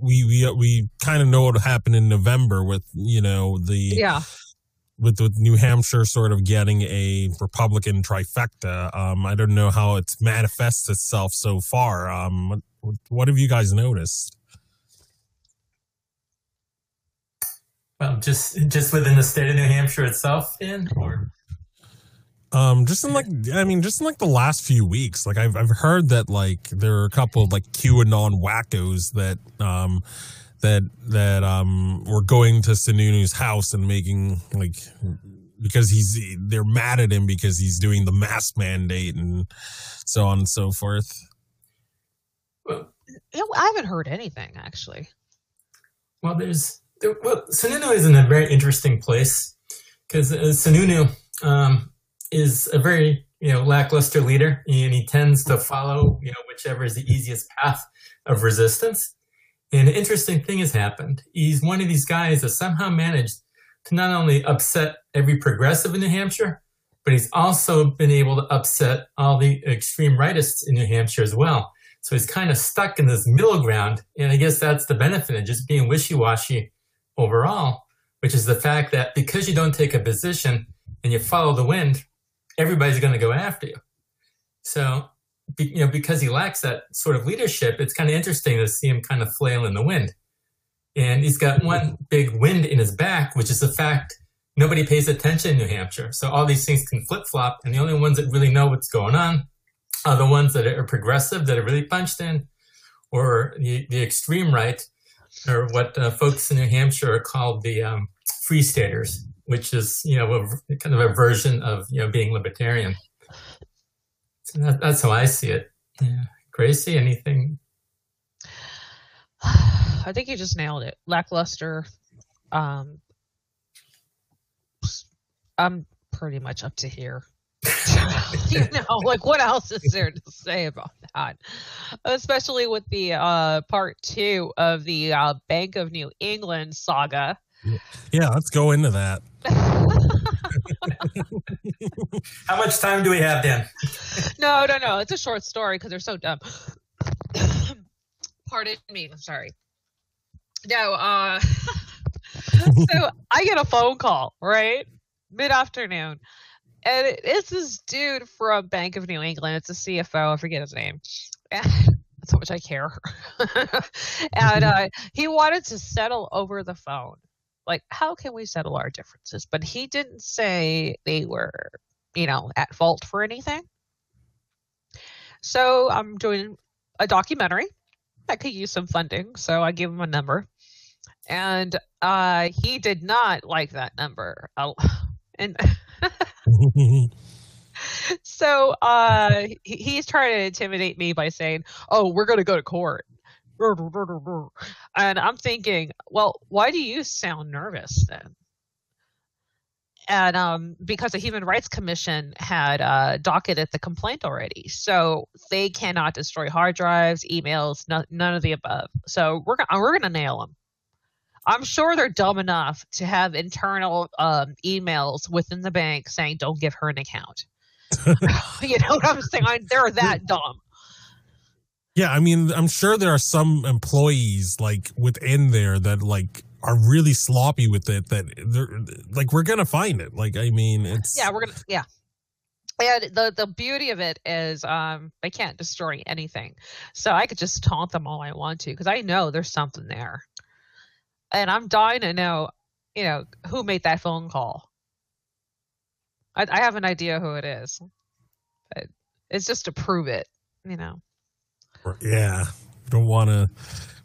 we we we kind of know what happened in November with you know the yeah with with New Hampshire sort of getting a Republican trifecta. Um, I don't know how it's manifests itself so far. Um, what, what have you guys noticed? Well, just just within the state of New Hampshire itself, in or um, just in like, I mean, just in like the last few weeks, like I've I've heard that like there are a couple of like QAnon wackos that um that that um were going to Sununu's house and making like because he's they're mad at him because he's doing the mask mandate and so on and so forth. Well, I haven't heard anything actually. Well, there's there, well, Sununu is in a very interesting place because uh, Sununu um, is a very you know lackluster leader, and he tends to follow you know whichever is the easiest path of resistance. And an interesting thing has happened. He's one of these guys that somehow managed to not only upset every progressive in New Hampshire, but he's also been able to upset all the extreme rightists in New Hampshire as well. So he's kind of stuck in this middle ground. And I guess that's the benefit of just being wishy washy overall, which is the fact that because you don't take a position and you follow the wind, everybody's going to go after you. So, you know, because he lacks that sort of leadership, it's kind of interesting to see him kind of flail in the wind. And he's got one big wind in his back, which is the fact nobody pays attention in New Hampshire. So all these things can flip flop, and the only ones that really know what's going on are the ones that are progressive, that are really punched in, or the, the extreme right, or what uh, folks in New Hampshire are called the um, free staters which is you know a, kind of a version of you know being libertarian. So that, that's how I see it. Yeah. Gracie, anything? I think you just nailed it. Lackluster. Um, I'm pretty much up to here. you know, like what else is there to say about that? Especially with the uh, part two of the uh, Bank of New England saga. Yeah, let's go into that. How much time do we have, Dan? no, no, no. It's a short story because they're so dumb. Pardon me. I'm sorry. No, uh, so I get a phone call, right? Mid afternoon. And it- it's this dude from Bank of New England. It's a CFO. I forget his name. That's how much I care. and uh, he wanted to settle over the phone. Like, how can we settle our differences? But he didn't say they were, you know, at fault for anything. So I'm doing a documentary that could use some funding. So I give him a number. And uh, he did not like that number. I'll- And so uh, he's trying to intimidate me by saying, "Oh, we're going to go to court." And I'm thinking, well, why do you sound nervous then? And um, because the Human Rights Commission had uh, docketed the complaint already, so they cannot destroy hard drives, emails, no, none of the above. So we're gonna we're gonna nail them. I'm sure they're dumb enough to have internal um, emails within the bank saying, "Don't give her an account." you know what I'm saying? I, they're that dumb. Yeah, I mean, I'm sure there are some employees like within there that like are really sloppy with it. That they're like, we're gonna find it. Like, I mean, it's Yeah, we're gonna yeah. And the the beauty of it is um they can't destroy anything. So I could just taunt them all I want to because I know there's something there. And I'm dying to know, you know, who made that phone call. I, I have an idea who it is. But it's just to prove it, you know. Yeah. We don't want to.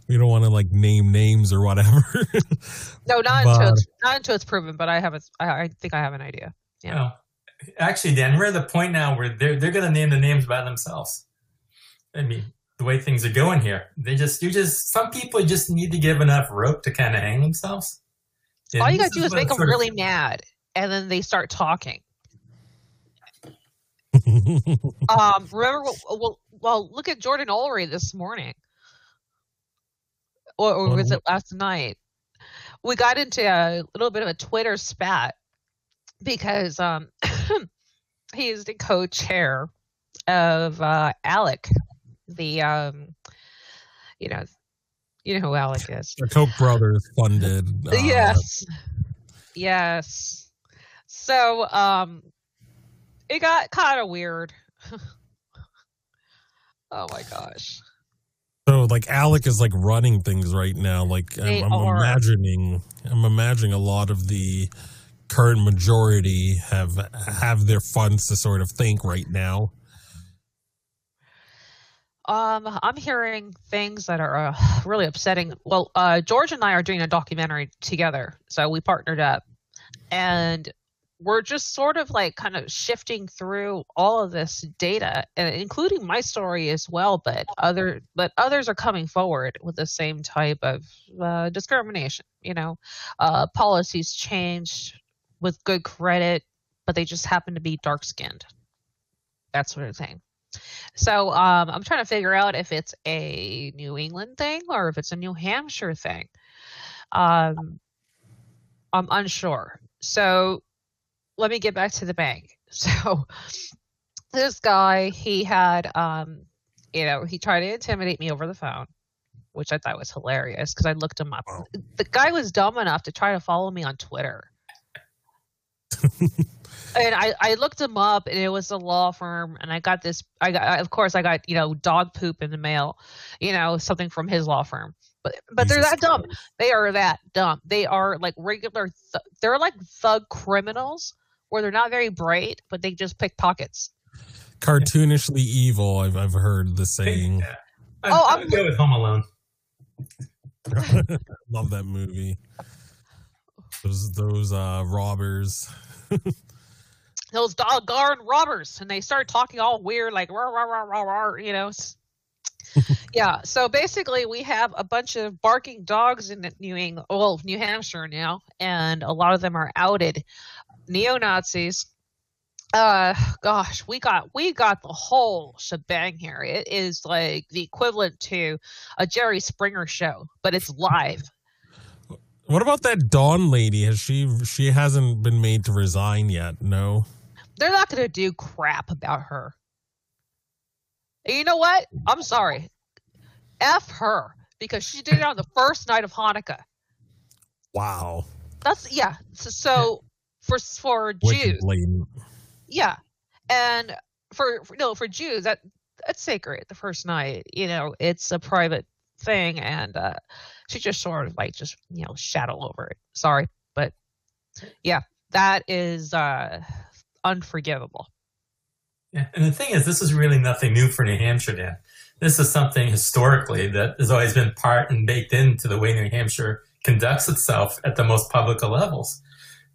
We don't want to like name names or whatever. No, not But- until it's not until it's proven, but I have a I, I think I have an idea. Yeah. Oh, actually, Dan, we're at the point now where they're they're going to name the names by themselves. I mean, the way things are going here, they just you just some people just need to give enough rope to kind of hang themselves. All you And gotta do is make them sort of- really mad, and then they start talking. Um, remember, well, well, look at Jordan Ulery this morning, or, or was it last night? We got into a little bit of a Twitter spat because um, is the co-chair of uh, ALEC, the um, you know, you know who ALEC is. the Koch brothers funded. uh, yes yes so um it got kind of weird oh my gosh So like ALEC is like running things right now. Like I'm, I'm imagining, I'm imagining a lot of the current majority have have their funds to sort of think right now. um i'm hearing things that are uh, really upsetting well uh george and i are doing a documentary together so we partnered up and we're just sort of like kind of shifting through all of this data and including my story as well but other but others are coming forward with the same type of uh, discrimination you know? Uh, policies changed with good credit but they just happen to be dark skinned that sort of thing. So um, i'm trying to figure out if it's a new england thing or if it's a new hampshire thing. Um, i'm unsure. So let me get back to the bank. So this guy, he had, um, you know, he tried to intimidate me over the phone, which I thought was hilarious because I looked him up. Wow. The guy was dumb enough to try to follow me on Twitter. and I, I looked him up and it was a law firm and I got this I got of course I got, you know, dog poop in the mail, you know, something from his law firm. But but they're that dumb. Christ. They are that dumb. They are like regular. Th- they're like thug criminals, where they're not very bright, but they just pick pockets. Cartoonishly evil. I've I've heard the saying. Yeah. I, Oh, I I'm- would go with Home Alone. Love that movie. Those those uh robbers. those doggone robbers, and they start talking all weird, like rah, rah, rah, rah, rah, you know. yeah. So basically, we have a bunch of barking dogs in New England, well, New Hampshire now, and a lot of them are outed neo Nazis. Uh, gosh, we got we got the whole shebang here. It is like the equivalent to a Jerry Springer show, but it's live. What about that Dawn lady? Has she she hasn't been made to resign yet? No. They're not going to do crap about her. And you know what? I'm sorry. F her because she did it on the first night of Hanukkah. Wow. That's yeah. So, so for for Jews, blatant. yeah, and for, for no for Jews that that's sacred. The first night, you know, it's a private thing, and uh, she just sort of like just you know shadow over it. Sorry, but yeah, that is uh, unforgivable. Yeah, and the thing is, this is really nothing new for New Hampshire, Dan. This is something historically that has always been part and baked into the way New Hampshire conducts itself at the most public levels.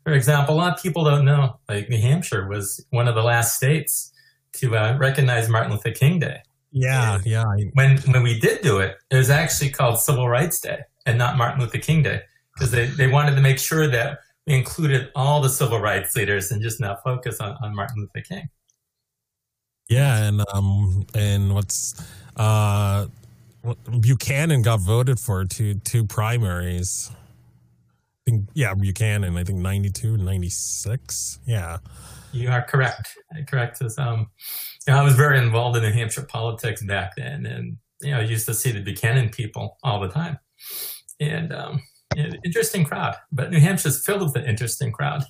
For example, a lot of people don't know, like New Hampshire was one of the last states to uh, recognize Martin Luther King Day. Yeah, and yeah. When when we did do it, it was actually called Civil Rights Day and not Martin Luther King Day because they, they wanted to make sure that we included all the civil rights leaders and just not focus on, on Martin Luther King. Yeah, and um and what's uh Buchanan got voted for two two primaries. Think yeah, Buchanan, I think 92 96. Yeah. You are correct. Correct. Um, you know, I was very involved in New Hampshire politics back then, and you know, I used to see the Buchanan people all the time. And um, interesting crowd, but New Hampshire's filled with an interesting crowd.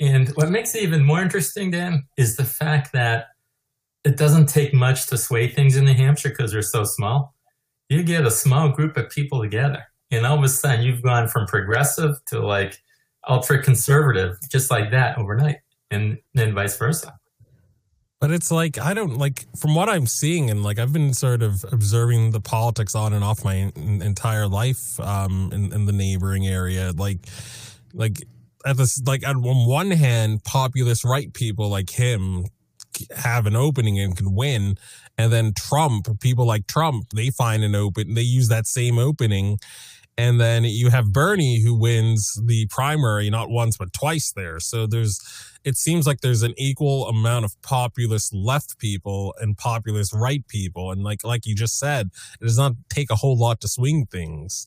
And what makes it even more interesting, Dan, is the fact that it doesn't take much to sway things in New Hampshire because they're so small. You get a small group of people together, and all of a sudden you've gone from progressive to like ultra conservative, just like that overnight, and then vice versa. But it's like I don't like from what I'm seeing, and like I've been sort of observing the politics on and off my entire life um, in, in the neighboring area. Like, like at this, like on one hand, populist right people like him have an opening and can win. And then Trump, people like Trump, they find an open, they use that same opening. And then you have Bernie who wins the primary not once but twice there. So there's, it seems like there's an equal amount of populist left people and populist right people. And like like you just said, it does not take a whole lot to swing things.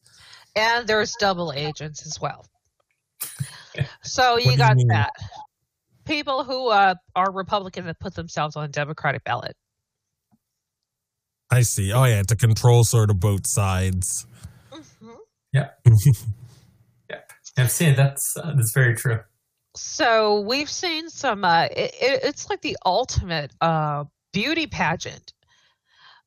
And there's double agents as well. So you got you that people who uh, are Republican that put themselves on the Democratic ballot. I see. Oh yeah, to control sort of both sides. Mm-hmm. Yeah. yeah. I've seen that's uh, that's very true. So we've seen some. Uh, it, it's like the ultimate uh, beauty pageant,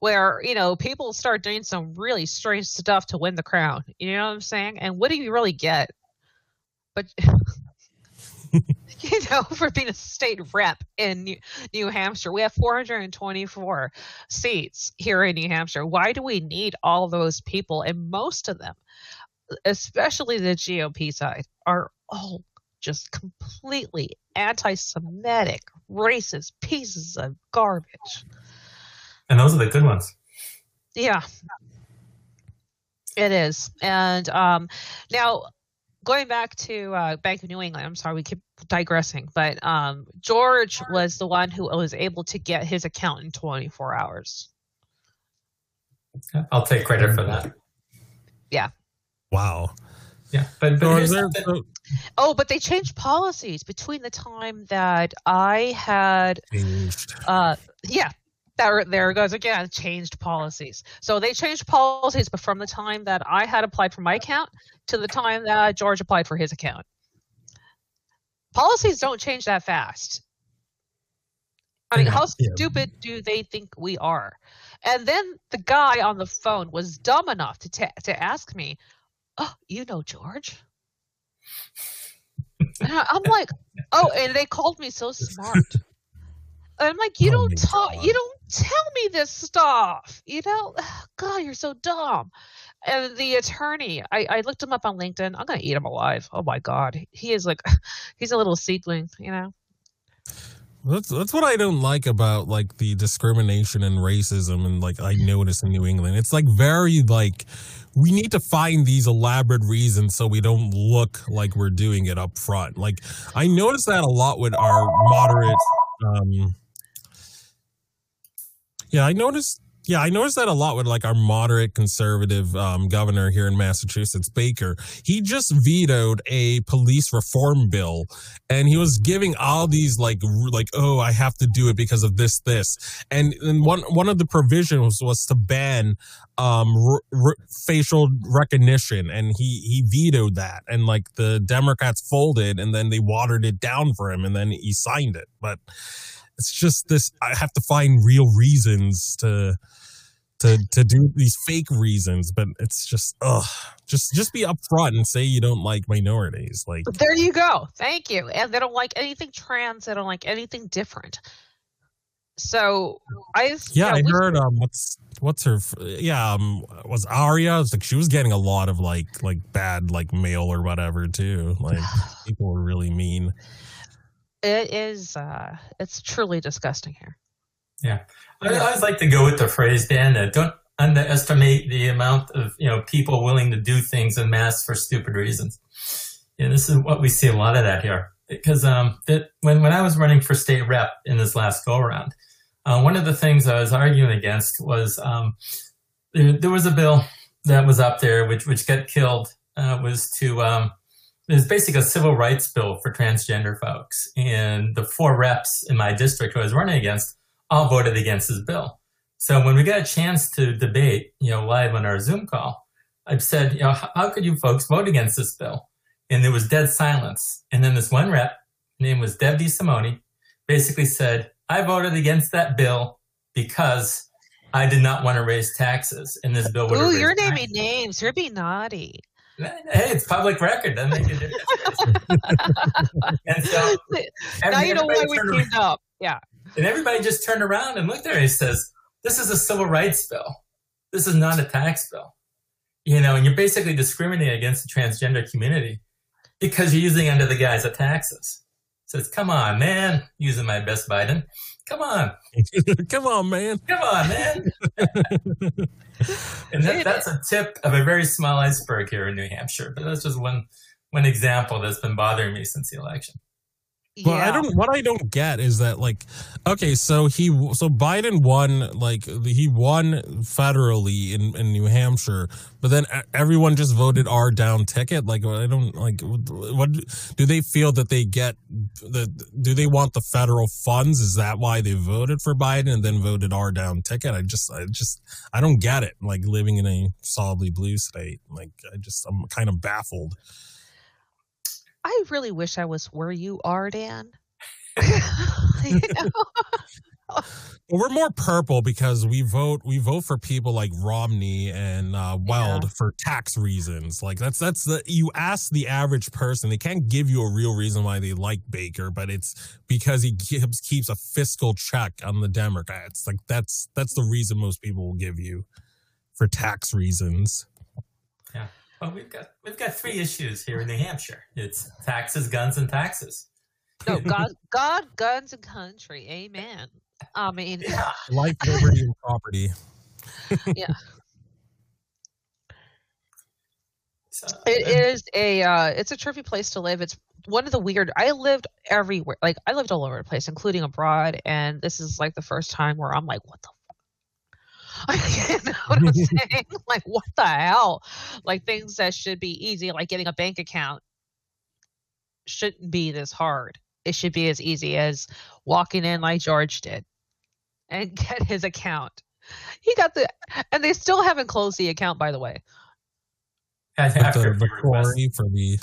where you know people start doing some really strange stuff to win the crown. You know what I'm saying? And what do you really get? But you know, for being a state rep in New, New, Hampshire. We have 424 seats here in New Hampshire. Why do we need all those people? And most of them, especially the GOP side, are all just completely anti Semitic, racist pieces of garbage. And those are the good ones. Yeah. It is. And um, now, going back to uh, Bank of New England, I'm sorry, we keep digressing, but um, George was the one who was able to get his account in 24 hours. I'll take credit for that. Yeah. Wow. Yeah, but, but there, oh, but they changed policies between the time that I had, uh, yeah, there, there goes again, changed policies. So they changed policies, but from the time that I had applied for my account to the time that George applied for his account. Policies don't change that fast. I mean, how stupid do they think we are? And then the guy on the phone was dumb enough to ta- to ask me, "Oh, you know George?" I'm like, "Oh," and they called me so smart. I'm like, "You oh don't talk. You don't tell me this stuff. You know, God, you're so dumb." and the attorney I, I looked him up on linkedin i'm gonna eat him alive oh my god he is like he's a little seedling you know That's that's what I don't like about like the discrimination and racism and like I notice in New England. It's like very like we need to find these elaborate reasons so we don't look like we're doing it up front. Like I notice that a lot with our moderate um yeah, I noticed yeah, I noticed that a lot with like our moderate conservative um, governor here in Massachusetts, Baker. He just vetoed a police reform bill, and he was giving all these like like oh I have to do it because of this this, and and one one of the provisions was to ban um r- r- facial recognition, and he he vetoed that, and like the Democrats folded, and then they watered it down for him, and then he signed it, but it's just this i have to find real reasons to to to do these fake reasons but it's just ugh. Just just be upfront and say you don't like minorities like there you go. Thank you. And they don't like anything trans. They don't like anything different. So i yeah you know, i heard um what's what's her yeah um was aria was like she was getting a lot of like like bad like mail or whatever too. Like people were really mean it is uh it's truly disgusting here. Yeah. I, always like to go with the phrase dan that don't underestimate the amount of you know people willing to do things in mass for stupid reasons. Yeah this is what we see a lot of that here. Because um it, when, when i was running for state rep in this last go around uh, one of the things i was arguing against was um there, there was a bill that was up there which which got killed uh, was to um it's basically a civil rights bill for transgender folks. And the four reps in my district who I was running against all voted against this bill. So when we got a chance to debate, you know, live on our Zoom call, I said, you know, how could you folks vote against this bill? And there was dead silence. And then this one rep, name was Deb DeSimone, basically said, I voted against that bill because I did not want to raise taxes. And this bill would Ooh, you're naming names. You're being naughty. Hey, it's public record. Doesn't make a difference. and so now you know why we teamed up. Yeah. And everybody just turned around and looked at it and says, "This is a civil rights bill. This is not a tax bill." You know, and you're basically discriminating against the transgender community because you're using under the guise of taxes. Says, "Come on, man," using my best Biden. Come on. Come on, man. Come on, man. and that, that's a tip of a very small iceberg here in New Hampshire. But that's just one one example that's been bothering me since the election. Well, yeah. I don't. What I don't get is that like, okay, so he, so Biden won like he won federally in in New Hampshire, but then everyone just voted our down ticket. Like, I don't like. What do they feel that they get? The do they want the federal funds? Is that why they voted for Biden and then voted our down ticket? I just, I just, I don't get it. Like living in a solidly blue state, like I just, I'm kind of baffled. I really wish I was where you are, Dan. you know? well, we're more purple because we vote we vote for people like Romney and uh, Weld yeah. for tax reasons. Like that's that's the you ask the average person, they can't give you a real reason why they like Baker, but it's because he keeps keeps a fiscal check on the Democrats. Like that's that's the reason most people will give you for tax reasons. Well, we've got we've got three issues here in New Hampshire. It's taxes, guns, and taxes. No, God, God, guns, and country. Amen. I mean, yeah. life, liberty, and property. yeah. So, it is a uh, it's a trippy place to live. It's one of the weird. I lived everywhere. Like I lived all over the place, including abroad. And this is like the first time where I'm like, what the you know what I'm saying? like, what the hell? Like, things that should be easy, like getting a bank account, shouldn't be this hard. It should be as easy as walking in like George did and get his account. He got the, and they still haven't closed the account, by the way. After the, the quarry for the.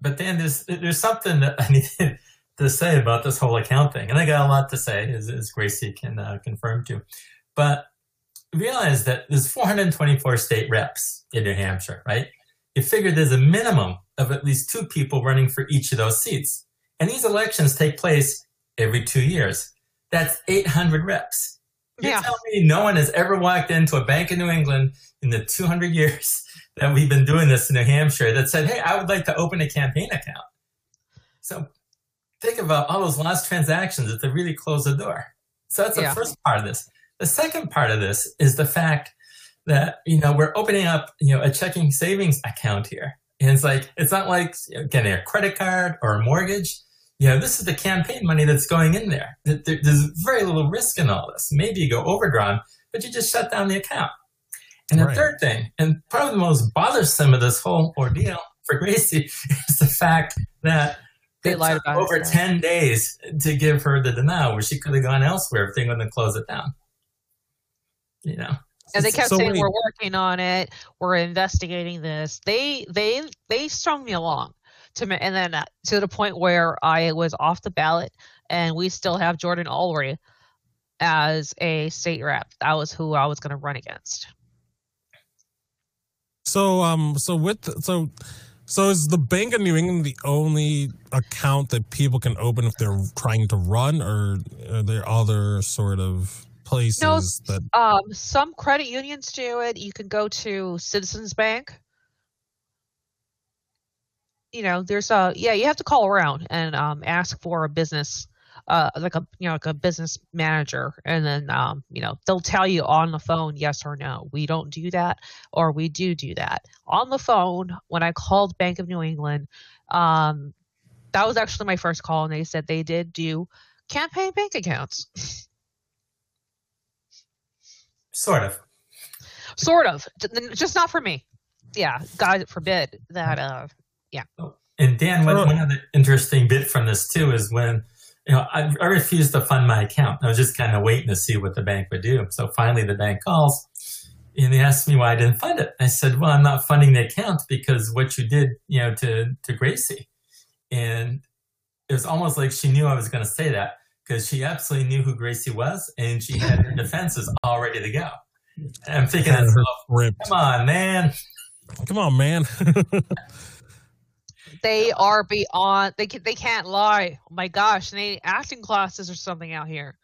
But then there's there's something that I need to say about this whole account thing, and I got a lot to say, as, as Gracie can uh, confirm too. But realize that there's 424 state reps in New Hampshire, right? You figure there's a minimum of at least two people running for each of those seats. And these elections take place every two years. That's 800 reps. You yeah. tell me no one has ever walked into a bank in New England in the 200 years that we've been doing this in New Hampshire that said, hey, I would like to open a campaign account. So think about uh, all those lost transactions that they really close the door. So that's the Yeah. first part of this. The second part of this is the fact that you know we're opening up you know a checking savings account here, and it's like it's not like you know, getting a credit card or a mortgage. You know, this is the campaign money that's going in there. There- there- There's very little risk in all this. Maybe you go overdrawn, but you just shut down the account. And the Right. third thing, and probably the most bothersome of this whole ordeal for Gracie, is the fact that They it lied took about over yeah. 10 days to give her the denial where she could have gone elsewhere if they wouldn't have closed it down. You know? and they kept So saying wait. we're working on it we're investigating this they they they strung me along to ma- and then uh, to the point where i was off the ballot and we still have jordan Ulery as a state rep that was who i was going to run against So um so with so so is the Bank of New England the only account that people can open if they're trying to run, or are there other sort of places that? um some credit unions do it. You can go to citizens bank. You know there's a yeah you have to call around and um ask for a business uh like a you know like a business manager. And then um you know they'll tell you on the phone yes or no. We don't do that or we do do that. On the phone when i called bank of new england um that was actually my first call and they said they did do campaign bank accounts Sort of. sort of just not for me yeah god forbid that uh yeah. And Dan, one, Sure. one other interesting bit from this too is when you know I, I refused to fund my account. I was just kind of waiting to see what the bank would do. So finally, the bank calls and they asked me why I didn't fund it. I said, "Well, I'm not funding the account because what you did, you know, to to Gracie." And it was almost like she knew I was going to say that because she absolutely knew who Gracie was and she had her defenses all ready to go. And I'm thinking, to myself, come on, man. Come on, man. they are beyond they can, they can't lie oh my gosh they need acting classes or something out here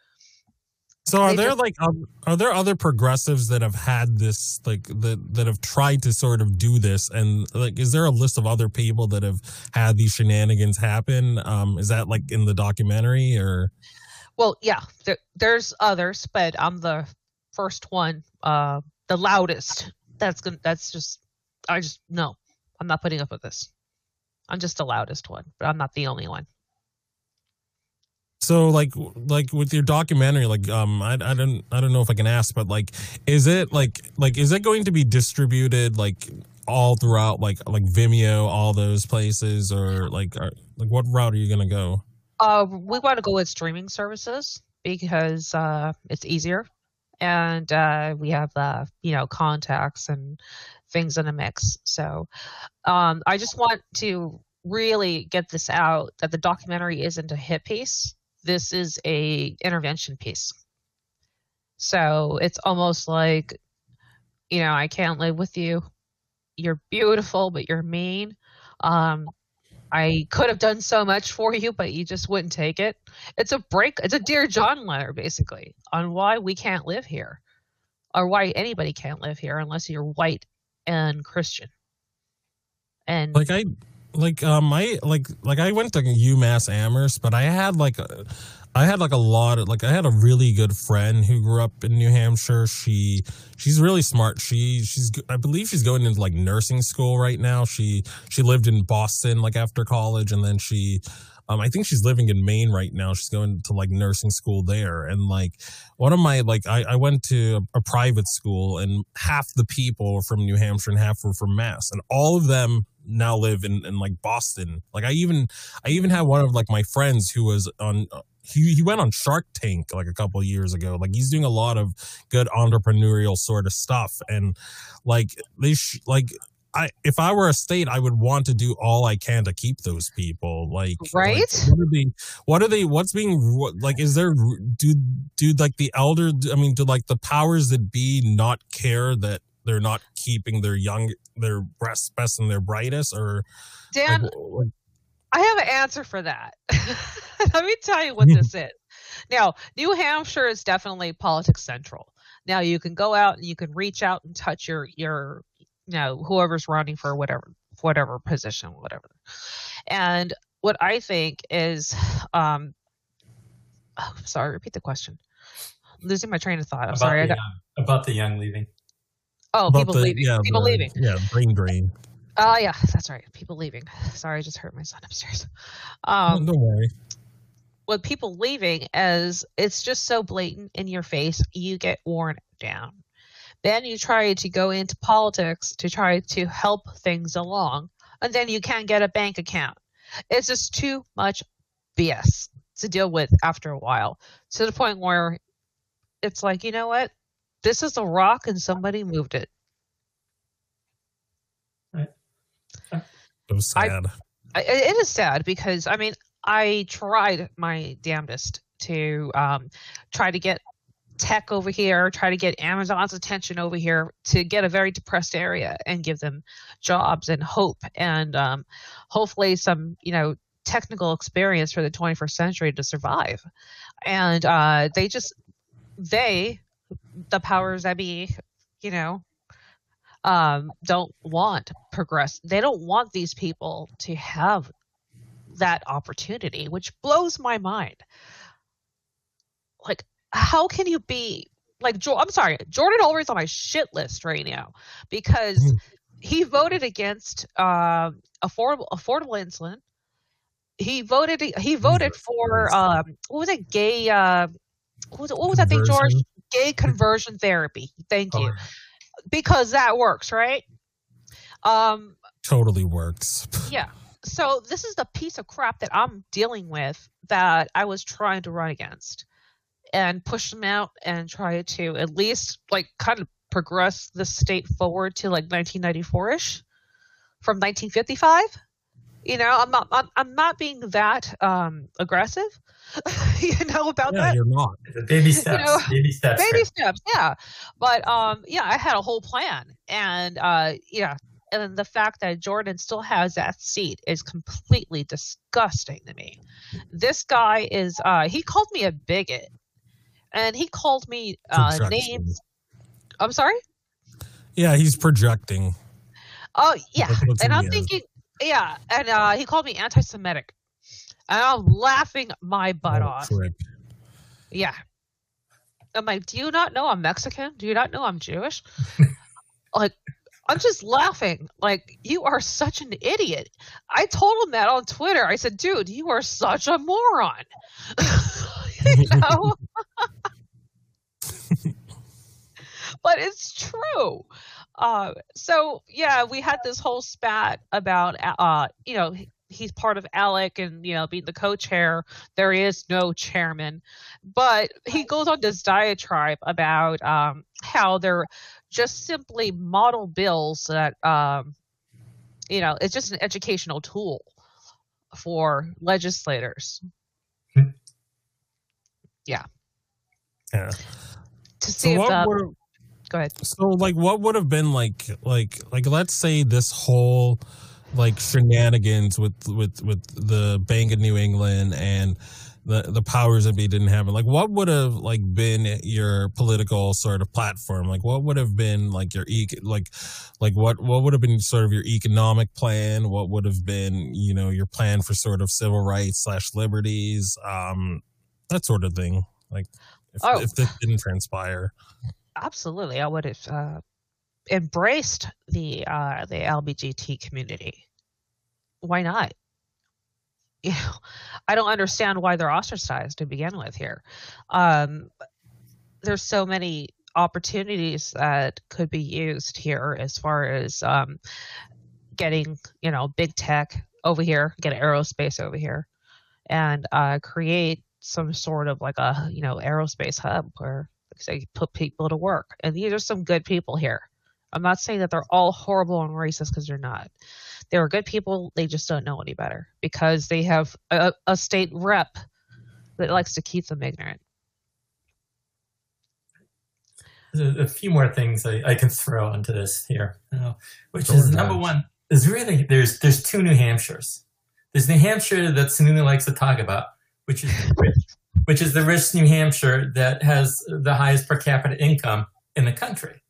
so are They there just- like um, are there other progressives that have had this like that that have tried to sort of do this and like is there a list of other people that have had these shenanigans happen? Um, is that like in the documentary or? well yeah there, there's others but i'm the first one uh the loudest that's gonna that's just i just no i'm not putting up with this i'm just the loudest one but i'm not the only one So like like with your documentary, like um I I don't I don't know if I can ask, but like is it like like is it going to be distributed like all throughout like like Vimeo, all those places, or like are, like what route are you gonna go? Uh, we want to go with streaming services because uh, it's easier, and uh, we have the you know contacts and things in a mix. So um, I just want to really get this out that the documentary isn't a hit piece. This is a intervention piece. So it's almost like, you know, I can't live with you. You're beautiful, but you're mean. Um, I could have done so much for you, but you just wouldn't take it. It's a break. It's a dear John letter, basically, on why we can't live here, or why anybody can't live here unless you're white and Christian. And Like I like um I like like I went to UMass Amherst, but I had like a, I had like a lot of like I had a really good friend who grew up in New Hampshire. She she's really smart. She she's I believe she's going into like nursing school right now. She she lived in Boston like after college and then she um I think she's living in Maine right now. She's going to like nursing school there and like one of my like I, I went to a, a private school and half the people were from New Hampshire and half were from Mass and all of them now live in, in like Boston. Like I even I even had one of like my friends who was on he he went on Shark Tank like a couple of years ago. Like he's doing a lot of good entrepreneurial sort of stuff and like they sh- like I if I were a state I would want to do all I can to keep those people like Right? like, what are they what are they what's being what, like is there do do like the elder I mean do like the powers that be not care that they're not keeping their young their best best and their brightest or Dan, like, like, I have an answer for that. Let me tell you what this is. Now, New Hampshire is definitely politics central. Now, you can go out and you can reach out and touch your your you know whoever's running for whatever whatever position, whatever. And what I think is, um, oh, sorry, repeat the question. I'm losing my train of thought. I'm about sorry. I the got, young, about the young leaving. Oh, people the- leaving. yeah, people the- leaving. Yeah, brain drain. Oh, yeah, that's right. People leaving. Sorry, I just hurt my son upstairs. Um, Don't worry. with people leaving as it's just so blatant in your face, you get worn down. Then you try to go into politics to try to help things along, and then you can't get a bank account. It's just too much BS to deal with after a while, to the point where it's like, you know what? This is a rock and somebody moved it. It was I- sad. I- it is sad because I mean I tried my damnedest to um, try to get tech over here, try to get Amazon's attention over here to get a very depressed area and give them jobs and hope and um, hopefully some you know technical experience for the 21st century to survive. And uh, they just they the powers that be, you know, um, don't want progress. They don't want these people to have that opportunity, which blows my mind. Like, how can you be like? Jo- I'm sorry, Jordan Ulrich's on my shit list right now because Mhm. he voted against um affordable affordable insulin. He voted. He voted for um, what was it? Gay. Uh, what was, it, what was that thing, George? Gay conversion therapy. Thank you because that works, right? Um, Totally works. yeah. So this is the piece of crap that I'm dealing with that I was trying to run against and push them out and try to at least like kind of progress the state forward to like 1994ish from 1955. You know, I'm not I'm, I'm not being that um aggressive, you know about yeah, that you're not. Baby steps. know, baby steps. baby steps yeah but um yeah i had a whole plan and uh yeah and the fact that jordan still has that seat is completely disgusting to me this guy is uh he called me a bigot and he called me uh names i'm sorry Yeah, he's projecting. oh yeah and i'm thinking yeah and uh he called me anti-semitic and i'm laughing my butt Oh, off. Yeah. I'm like, do you not know I'm Mexican? Do you not know I'm Jewish? like, I'm just laughing. Like, you are such an idiot. I told him that on Twitter. I said, dude, you are such a moron. you know? but it's true. Uh, so yeah, we had this whole spat about, uh, you know, he's part of ALEC and you know being the co-chair. There is no chairman, but he goes on this diatribe about um, how they're just simply model bills that, um, you know, it's just an educational tool for legislators Yeah. Yeah. to So see if what the, were go ahead. so like what would have been like like like let's say this whole like shenanigans with with with the Bank of New England and the the powers that be didn't happen. Like what would have like been your political sort of platform? Like what would have been like your ec- like like what what would have been sort of your economic plan? What would have been you know your plan for sort of civil rights slash liberties, um, that sort of thing. Like if, Oh. if this didn't transpire. Absolutely i would have uh, embraced the uh, the lbgt community. Why not? You know i don't understand why they're ostracized to begin with here. Um, there's so many opportunities that could be used here as far as um, getting you know big tech over here get aerospace over here and uh, create some sort of like a you know aerospace hub where like I put people to work. And these are some good people here. I'm not saying that they're all horrible and racist because they're not. They are good people. They just don't know any better because they have a, a state rep that likes to keep them ignorant. There's a, a few more things I, I can throw into this here, you know, which Sure, is number Josh. one is really there's there's two New Hampshires. There's New Hampshire that Sununu likes to talk about, which is rich, which is the rich New Hampshire that has the highest per capita income in the country,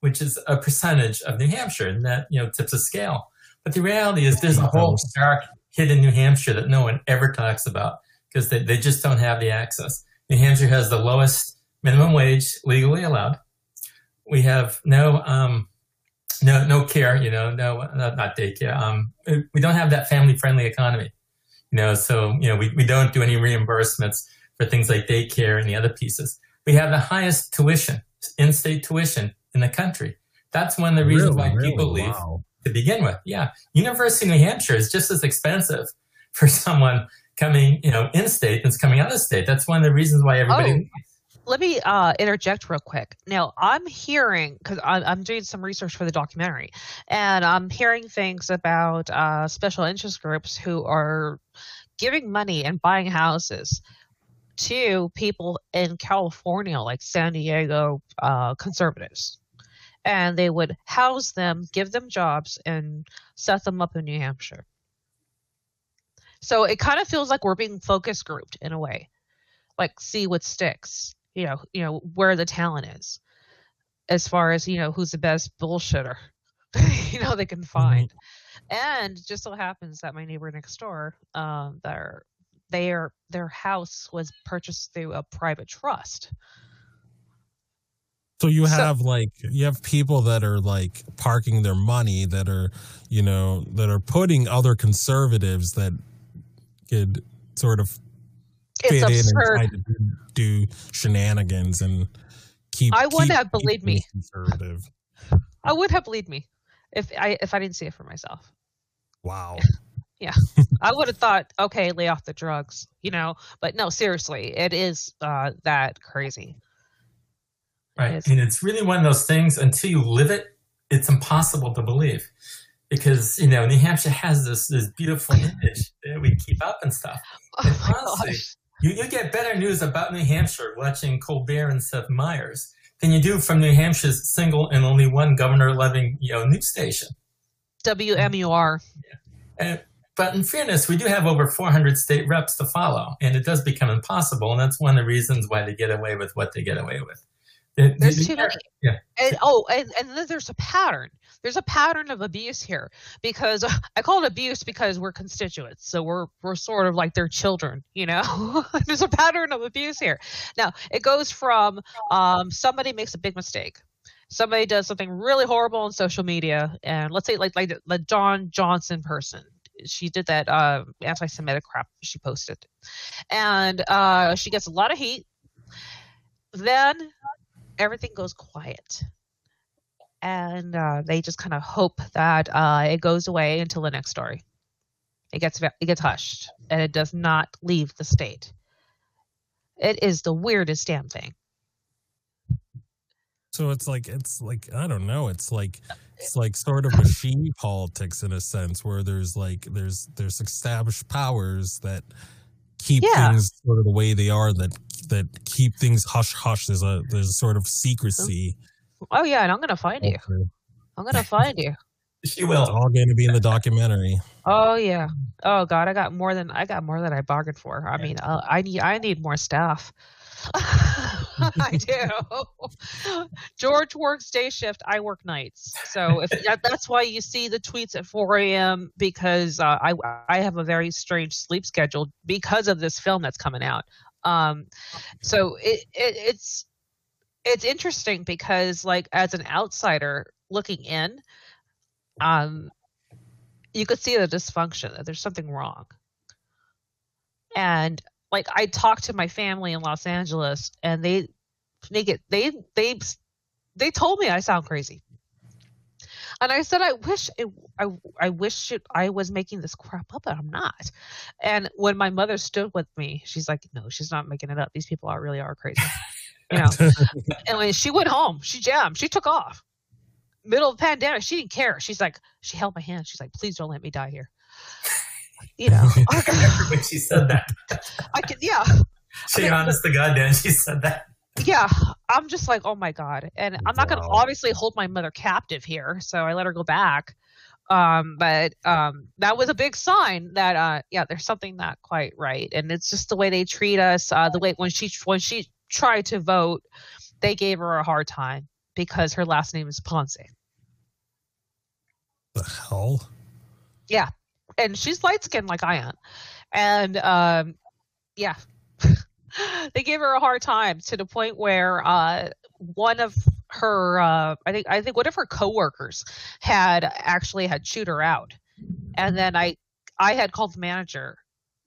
which is a percentage of New Hampshire, and that you know tips a scale. But the reality is there's a whole dark, hidden New Hampshire that no one ever talks about because they, they just don't have the access. New Hampshire has the lowest minimum wage legally allowed. We have no um, no no care, you know, no not, not daycare. Um, we don't have that family friendly economy, you know. So you know, we, we don't do any reimbursements for things like daycare and the other pieces. We have the highest tuition, in-state tuition in the country. That's one of the reasons Really? why Really? people leave Wow. to begin with. Yeah, University of New Hampshire is just as expensive for someone coming, you know, in-state than coming out of state. That's one of the reasons why everybody. Oh. Let me uh, interject real quick. Now, I'm hearing because I'm, I'm doing some research for the documentary, and I'm hearing things about uh, special interest groups who are giving money and buying houses to people in California, like San Diego uh, conservatives, and they would house them, give them jobs, and set them up in New Hampshire. So it kind of feels like we're being focus grouped in a way like see what sticks you know you know where the talent is as far as you know who's the best bullshitter you know they can find. And just so happens that my neighbor next door um their their their house was purchased through a private trust. So you So- have like you have people that are like parking their money that are, you know, that are putting other conservatives that could sort of fit in and absurd try to do, do shenanigans and keep. I would keep- have believed me. Conservative. i would have believed me if i if i didn't see it for myself Wow. Yeah, I would have thought okay lay off the drugs you know but no seriously it is uh that crazy Right. Yes. And it's really one of those things until you live it, it's impossible to believe. Because, you know, New Hampshire has this this beautiful image that we keep up and stuff. oh And honestly, gosh You, you get better news about New Hampshire watching Colbert and Seth Meyers than you do from New Hampshire's single and only one governor loving, you know, news station. wmur And, but in fairness, we do have over 400 state reps to follow, and it does become impossible. And that's one of the reasons why they get away with what they get away with. The- There's the- too many. Yeah. And oh, and, and then there's a pattern. There's a pattern of abuse here because I call it abuse because we're constituents, so we're we're sort of like their children, you know. there's a pattern of abuse here. Now it goes from um, somebody makes a big mistake, somebody does something really horrible on social media, and let's say like like the, the Dawn Johnson person. She did that uh, anti-Semitic crap she posted, and uh, she gets a lot of heat. Then everything goes quiet and uh, they just kind of hope that uh, it goes away until the next story it gets it gets hushed and it does not leave the state it is the weirdest damn thing So it's like it's like I don't know. It's like it's like sort of machine politics in a sense, where there's like there's there's established powers that keep Yeah. things sort of the way they are, that that keep things hush hush. There's a there's a sort of secrecy. oh yeah and i'm gonna find you i'm gonna find you She It's will. all going to be in the documentary. oh yeah oh god i got more than i got more than i bargained for i mean uh, i need i need more staff I do. George works day shift. I work nights. So if that, that's why you see the tweets at 4 a.m. because uh, I I have a very strange sleep schedule because of this film that's coming out. Um, so it, it it's it's interesting because like as an outsider looking in, um, you could see the dysfunction that there's something wrong. And like I talked to my family in Los Angeles, and they they get they they they told me I sound crazy. And I said, I wish it, I I wish it, I was making this crap up, but I'm not. And when my mother stood with me, she's like, No, she's not making it up. These people are really are crazy, you know. and when she went home, she jammed, she took off. Middle of the pandemic, she didn't care. She's like, she held my hand. She's like, please don't let me die here. You know, oh, I remember when she said that. I can, yeah. She mean, honest to God, Dan, she said that. Yeah i'm just like oh my god. And i'm not going to Wow. obviously hold my mother captive here so i let her go back. Um but um that was a big sign that uh yeah there's something not quite right. And it's just the way they treat us uh the way when she when she tried to vote they gave her a hard time because her last name is ponce. The hell? Yeah, and she's light skinned like I am, and um, yeah, they gave her a hard time to the point where uh, one of her, uh, I think, I think one of her coworkers had actually had chewed her out, and then I, I had called the manager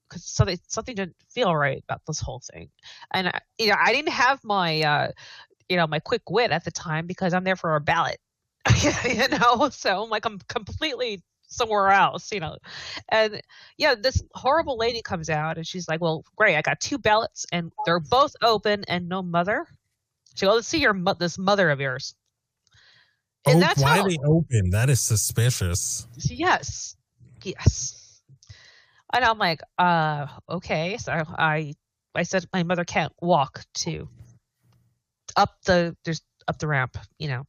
because something something didn't feel right about this whole thing, and I, you know I didn't have my, uh, you know, my quick wit at the time because I'm there for a ballot, you know, so I'm like I'm completely somewhere else, you know. And yeah, this horrible lady comes out and she's like, "Well, great, I got two ballots and they're both open and no mother." She goes, "Let's see your mo- this mother of yours." And Oh, that's why how, they open? That is suspicious. yes, yes. And I'm like, uh, okay. So I, I said my mother can't walk to up the there's up the ramp, you know.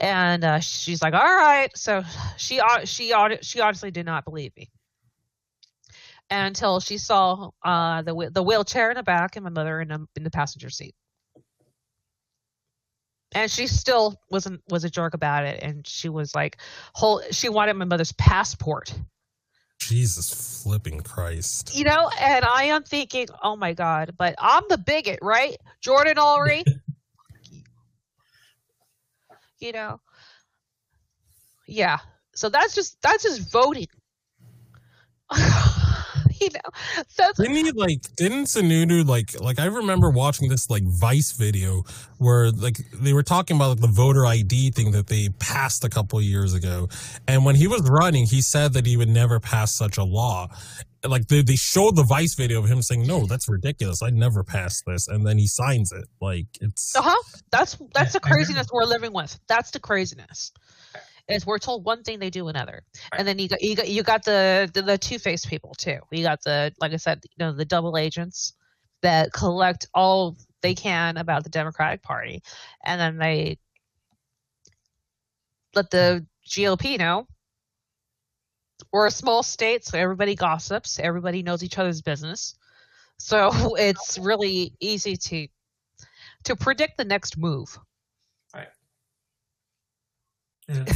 And uh, she's like, all right. So she she she honestly did not believe me until she saw uh, the the wheelchair in the back and my mother in the in the passenger seat. And she still wasn't was a jerk about it, and she was like, whole she wanted my mother's passport Jesus flipping Christ. you know and i am thinking oh my god but i'm the bigot right jordan Ulery. You know yeah so that's just that's just voting you know that's Didn't he like didn't Sununu like like I remember watching this like Vice video where like they were talking about like, the voter ID thing that they passed a couple years ago. And when he was running, he said that he would never pass such a law. Like they, they showed the Vice video of him saying, No, that's ridiculous. I'd never passed this. And then he signs it. Like it's uh-huh. That's that's the craziness we're living with. That's the craziness. Is we're told one thing they do another. And then you got you got you got the the, the two-faced people too. You got the like i said you know the double agents that collect all they can about the democratic party. And then they let the gop know we're a small state so everybody gossips everybody knows each other's business so it's really easy to to predict the next move And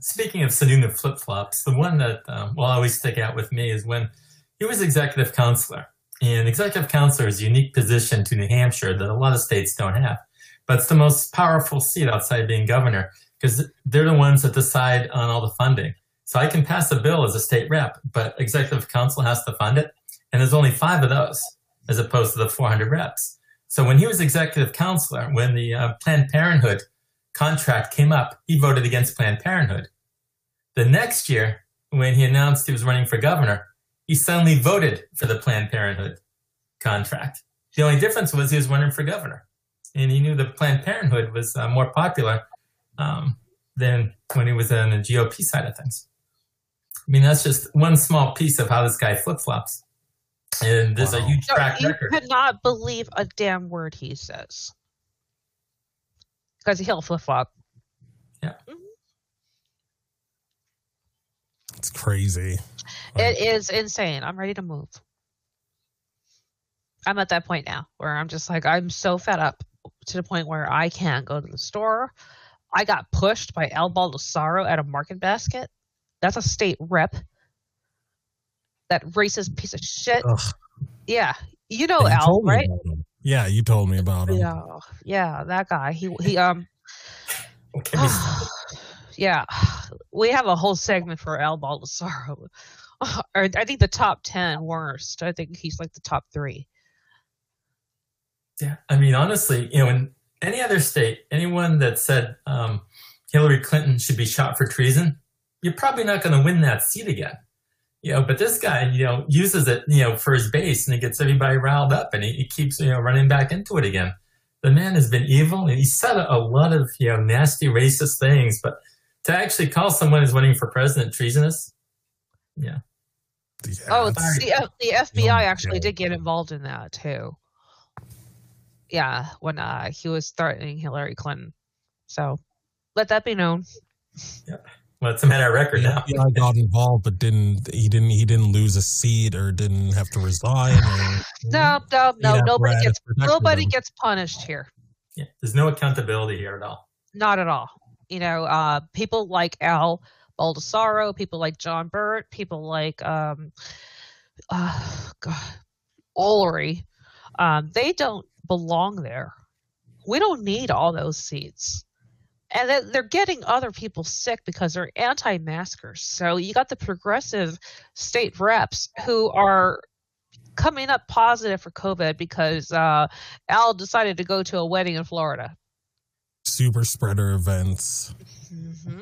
Speaking of Sununu flip flops, the one that um, will always stick out with me is when he was executive counselor. And executive counselor is a unique position to New Hampshire that a lot of states don't have. But it's the most powerful seat outside being governor because they're the ones that decide on all the funding. So I can pass a bill as a state rep, but executive council has to fund it. And there's only five of those as opposed to the 400 reps. So when he was executive counselor, when the uh, Planned Parenthood contract came up, he voted against Planned Parenthood. The next year, when he announced he was running for governor, he suddenly voted for the Planned Parenthood contract. The only difference was he was running for governor, and he knew the Planned Parenthood was uh, more popular um, than when he was on the GOP side of things. I mean, that's just one small piece of how this guy flip flops. And there's a Wow. huge No, track you record. could not believe a damn word he says because he'll flip flop. Yeah. Mm-hmm. It's crazy. It is insane. I'm ready to move. I'm at that point now where I'm just like I'm so fed up to the point where I can't go to the store. I got pushed by Al Baldasaro at a market basket. That's a state rep. That racist piece of shit. Ugh. Yeah, you know And you Al, right? Yeah, you told me about him. Yeah, yeah, that guy. He he um Okay, yeah, we have a whole segment for Al Baldasaro. Or I think the top ten worst. I think he's like the top three. Yeah, I mean, honestly, you know, in any other state, anyone that said um, Hillary Clinton should be shot for treason, you're probably not going to win that seat again. You know, but this guy, you know, uses it, you know, for his base, and he gets everybody riled up, and he, he keeps, you know, running back into it again. The man has been evil, and he said a, a lot of, you know, nasty, racist things. But to actually call someone who's running for president treasonous, yeah, Yeah, Oh, the F- the FBI actually did get involved in that too. Yeah, when uh, he was threatening Hillary Clinton. So let that be known. Well, it's a matter of record the now. FBI got involved, but didn't he didn't he didn't lose a seat or didn't have to resign? Or, No, no, no. Nobody gets nobody him. gets punished here. Yeah, there's no accountability here at all. Not at all. You know, uh, people like Al Baldasaro, people like John Burt, people like um, uh, God, Ulery, um, they don't belong there. We don't need all those seats. And they're getting other people sick because they're anti maskers. So you got the progressive state reps who are coming up positive for COVID because uh, Al decided to go to a wedding in Florida. Super spreader events. Mm-hmm.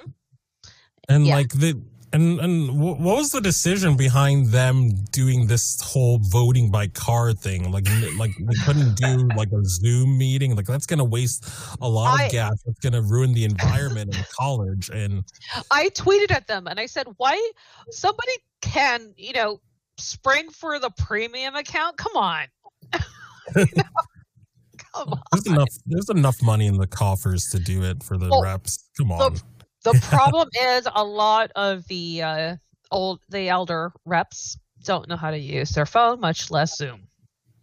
And yeah. like the and and what was the decision behind them doing this whole voting by card thing? Like like they couldn't do like a Zoom meeting. Like that's gonna waste a lot I, of gas. It's gonna ruin the environment in college. And I tweeted at them and I said, "Why somebody can you know spring for the premium account? Come on." you know? Come on. There's enough. There's enough money in the coffers to do it for the well, reps. Come on. The, the problem is a lot of the uh, old, the elder reps don't know how to use their phone, much less Zoom.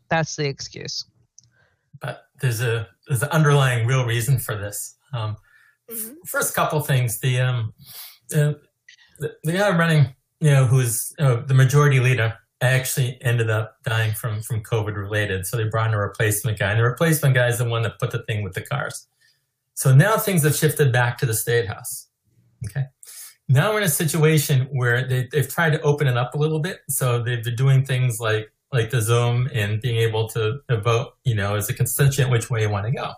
That's the excuse. But there's a there's an underlying real reason for this. Um, mm-hmm. First couple things, the um, the, the guy running, you know, who's uh, the majority leader, actually ended up dying from from COVID related. So they brought in a replacement guy, and the replacement guy is the one that put the thing with the cars. So now things have shifted back to the state house. Okay. Now we're in a situation where they, they've tried to open it up a little bit. So they've been doing things like like the Zoom and being able to, to vote, you know, as a constituent which way you want to go.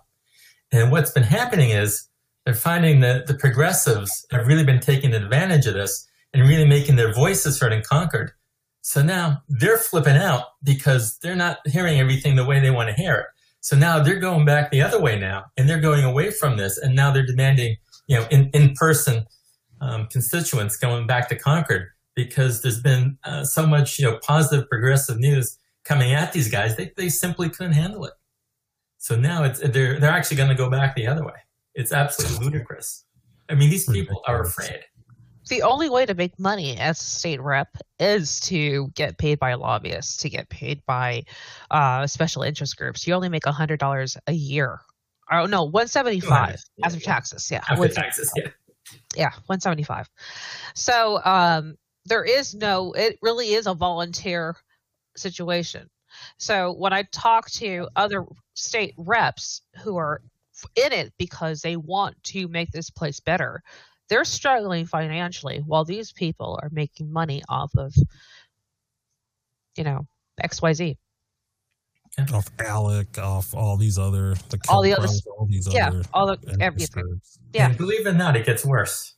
And what's been happening is they're finding that the progressives have really been taking advantage of this and really making their voices heard and Concord. So now they're flipping out because they're not hearing everything the way they want to hear it. So now they're going back the other way now and they're going away from this and now they're demanding you know, in, in person um, constituents going back to Concord because there's been uh, so much, you know, positive progressive news coming at these guys. They, they simply couldn't handle it. So now it's, they're, they're actually going to go back the other way. It's absolutely ludicrous. I mean, these people are afraid. The only way to make money as a state rep is to get paid by lobbyists, to get paid by uh, special interest groups. You only make $100 a year Oh no, one seventy five after taxes. Yeah, after taxes. Yeah, yeah, one seventy five. So um, there is no. It really is a volunteer situation. So when I talk to other state reps who are in it because they want to make this place better, they're struggling financially while these people are making money off of, you know, X Y Z off ALEC, off all these other the all the other all these yeah, other all the everything. Yeah, and believe it or not, it gets worse.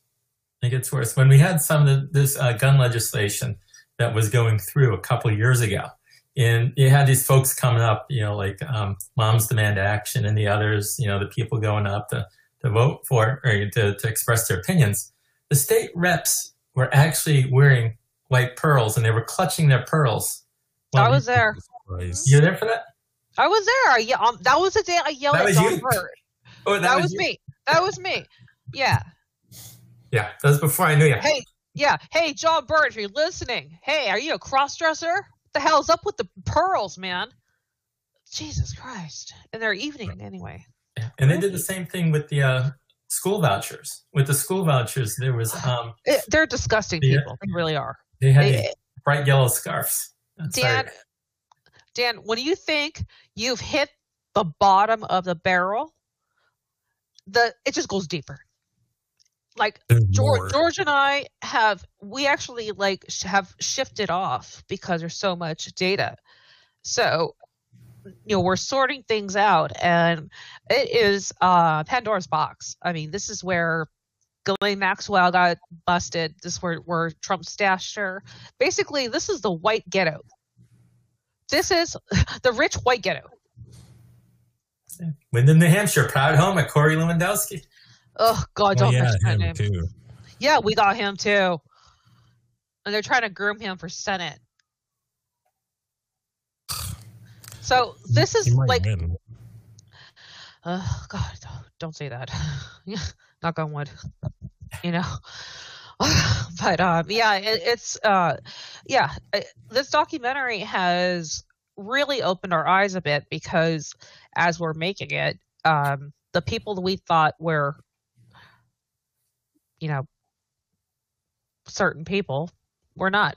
It gets worse. When we had some of this uh, gun legislation that was going through a couple years ago, and you had these folks coming up, you know, like um, Moms Demand Action and the others, you know, the people going up to, to vote for it or to, to express their opinions. The state reps were actually wearing white pearls and they were clutching their pearls. I was there. You're there for that? I was there. I, um, that was the day I yelled that at John Burt. Oh, that, that was, was me. That was me. Yeah. Yeah, that was before I knew you. Hey, yeah. Hey, John Burt, if you're listening, hey, are you a cross dresser? What the hell's up with the pearls, man? Jesus Christ. And they're evening anyway. Yeah. And they did the same thing with the uh, school vouchers. With the school vouchers, there was. um it, They're disgusting the, people. They really are. They had they, bright yellow scarves. Dan, Dan, when you think you've hit the bottom of the barrel, the it just goes deeper. Like George, George and I have we actually like have shifted off because there's so much data. So you know we're sorting things out and it is uh pandora's box i mean this is where Ghislaine Maxwell got busted. This where, where Trump stashed her. Basically, this is the white ghetto. This is the rich white ghetto. Windham, New Hampshire, proud home of Corey Lewandowski. Oh God, don't oh, yeah, mention that name. Too. Yeah, we got him too, and they're trying to groom him for Senate. So this is like, oh God, don't say that. Knock on wood. You know. but um, yeah, it, it's uh, yeah, it, this documentary has really opened our eyes a bit because as we're making it, um, the people that we thought were, you know, certain people. We're not.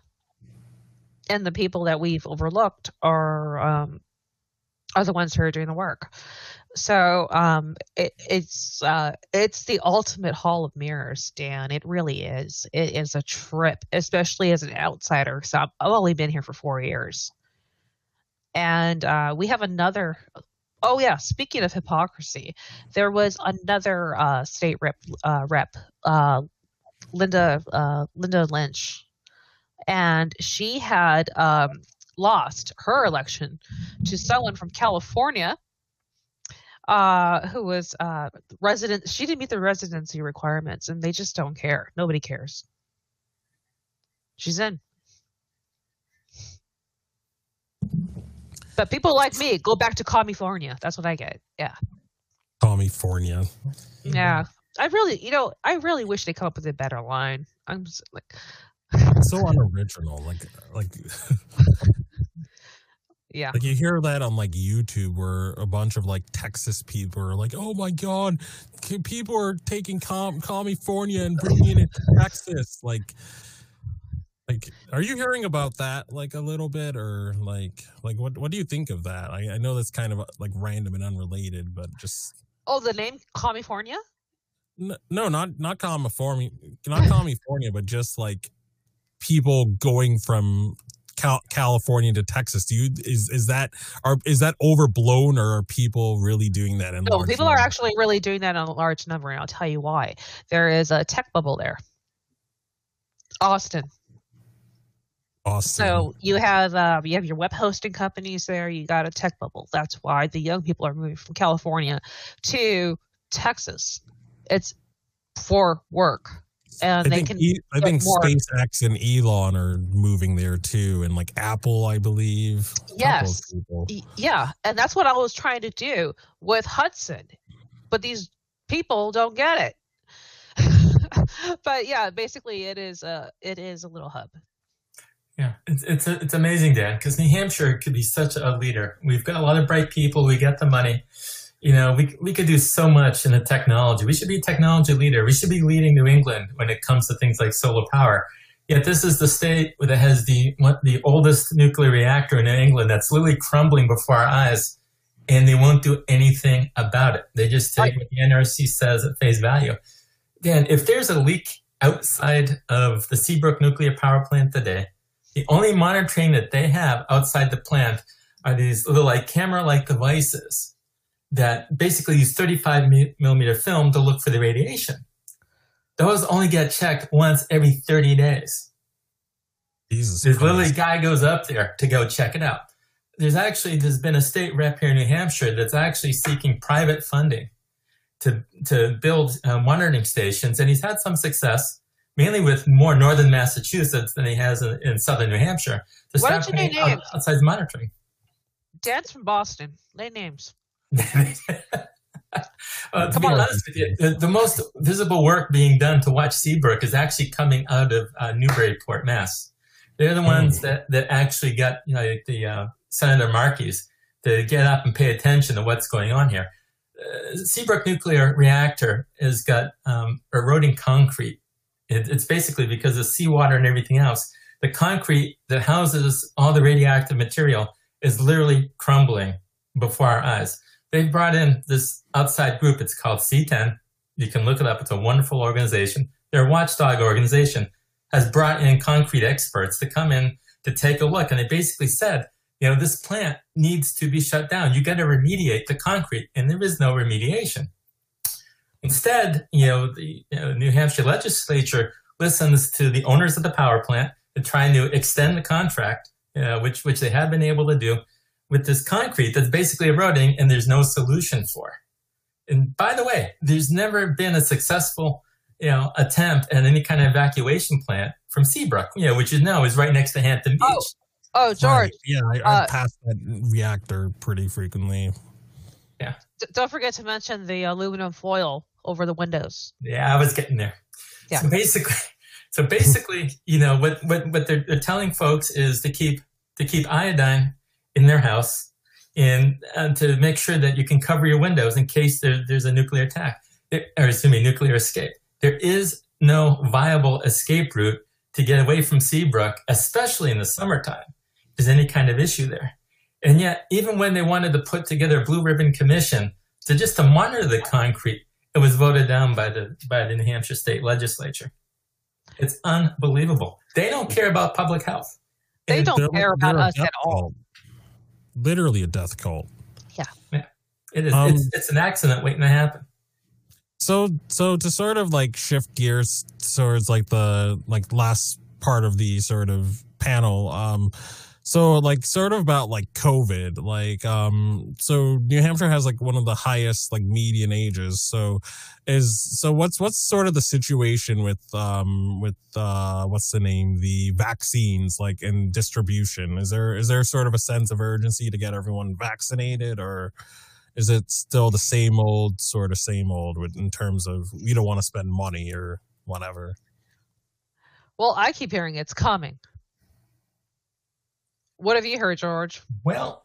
And the people that we've overlooked are um, are the ones who are doing the work. So um, it, it's uh, it's the ultimate hall of mirrors, Dan. It really is. It is a trip, especially as an outsider. So I've only been here for four years, and uh, we have another. Oh yeah, speaking of hypocrisy, there was another uh, state rep, uh, rep uh, Linda uh, Linda Lynch, and she had um, lost her election to someone from California uh, who was uh, resident. She didn't meet the residency requirements, and they just don't care. Nobody cares. She's in. But people like me go back to California. That's what I get. Yeah. California. Yeah. I really, you know, I really wish they come up with a better line. I'm just, like, so unoriginal. Like, like, yeah. like you hear that on like YouTube where a bunch of like Texas people are like, "Oh my god, people are taking Com- California and bringing it to Texas." Like, like, are you hearing about that like a little bit, or like, like what what do you think of that? I, I know that's kind of uh, like random and unrelated, but just Oh, the name California? N- no, not not California, not California, but just like people going from Cal- California to Texas. Do you is is that are is that overblown or are people really doing that? In No, people are actually really doing that in a large number, and I'll tell you why. There is a tech bubble there. Austin. Austin. So you have uh, you have your web hosting companies there. You got a tech bubble. That's why the young people are moving from California to Texas. It's for work, and I they think can. E- I think more. SpaceX and Elon are moving there too, and like Apple, I believe. A couple of Yes. Yeah, and that's what I was trying to do with Hudson, but these people don't get it. but yeah, basically, it is a it is a little hub. Yeah, it's it's it's amazing, Dan, because New Hampshire could be such a leader. We've got a lot of bright people. We get the money. You know, we we could do so much in the technology. We should be a technology leader. We should be leading New England when it comes to things like solar power. Yet this is the state that has the what, the oldest nuclear reactor in New England that's literally crumbling before our eyes, and they won't do anything about it. They just take what the NRC says at face value. Dan, if there's a leak outside of the Seabrook nuclear power plant today, the only monitoring that they have outside the plant are these little like camera-like devices that basically use 35 millimeter film to look for the radiation. Those only get checked once every 30 days. Jesus. This literally Christ. guy goes up there to go check it out. There's actually there's been a state rep here in New Hampshire that's actually seeking private funding to to build uh, monitoring stations, and he's had some success, mainly with more northern Massachusetts than he has in, in southern New Hampshire. To Why start don't you name names? outside monitoring. Dad's from Boston. Lay names. Uh, to be on. honest with you, the, the most visible work being done to watch Seabrook is actually coming out of uh, Newburyport, Mass. They're the ones that, that actually got you know, the uh, Senator Markey's to get up and pay attention to what's going on here. Uh, Seabrook nuclear reactor has got um, eroding concrete. It, it's basically because of seawater and everything else. The concrete that houses all the radioactive material is literally crumbling before our eyes. They've brought in this outside group. It's called C10. You can look it up. It's a wonderful organization. Their watchdog organization has brought in concrete experts to come in to take a look. And they basically said, you know, this plant needs to be shut down. You got to remediate the concrete, and there is no remediation. Instead, you know, the you know, New Hampshire legislature listens to the owners of the power plant to try to extend the contract, uh, which which they have been able to do with this concrete that's basically eroding, and there's no solution for. And by the way, there's never been a successful, you know, attempt at any kind of evacuation plant from Seabrook, you know, which you know is right next to Hampton Beach. Oh, Oh, George, Right. Yeah, I, I uh, pass that reactor pretty frequently. d- don't forget to mention the aluminum foil over the windows. Yeah, I was getting there. Yeah. So basically, so basically, you know, what what what they're, they're telling folks is to keep to keep iodine in their house and uh, to make sure that you can cover your windows in case there, there's a nuclear attack, There- or excuse me, nuclear escape. There is no viable escape route to get away from Seabrook, especially in the summertime, there's any kind of issue there. And yet, even when they wanted to put together a blue ribbon commission to just to monitor the concrete, it was voted down by the by the New Hampshire state legislature. It's unbelievable. They don't care about public health. They don't care about us at all. Cult. Literally a death cult. It is, Um, it's, it's an accident waiting to happen. So so to sort of like shift gears towards like the like last part of the sort of panel um so like sort of about like covid like um so new hampshire has like one of the highest like median ages. So is so what's what's sort of the situation with um with uh what's the name? The vaccines like and distribution. Is there is there sort of a sense of urgency to get everyone vaccinated or is it still the same old sort of same old with, in terms of we don't want to spend money or whatever? Well, I keep hearing it's coming. What have you heard, George? Well,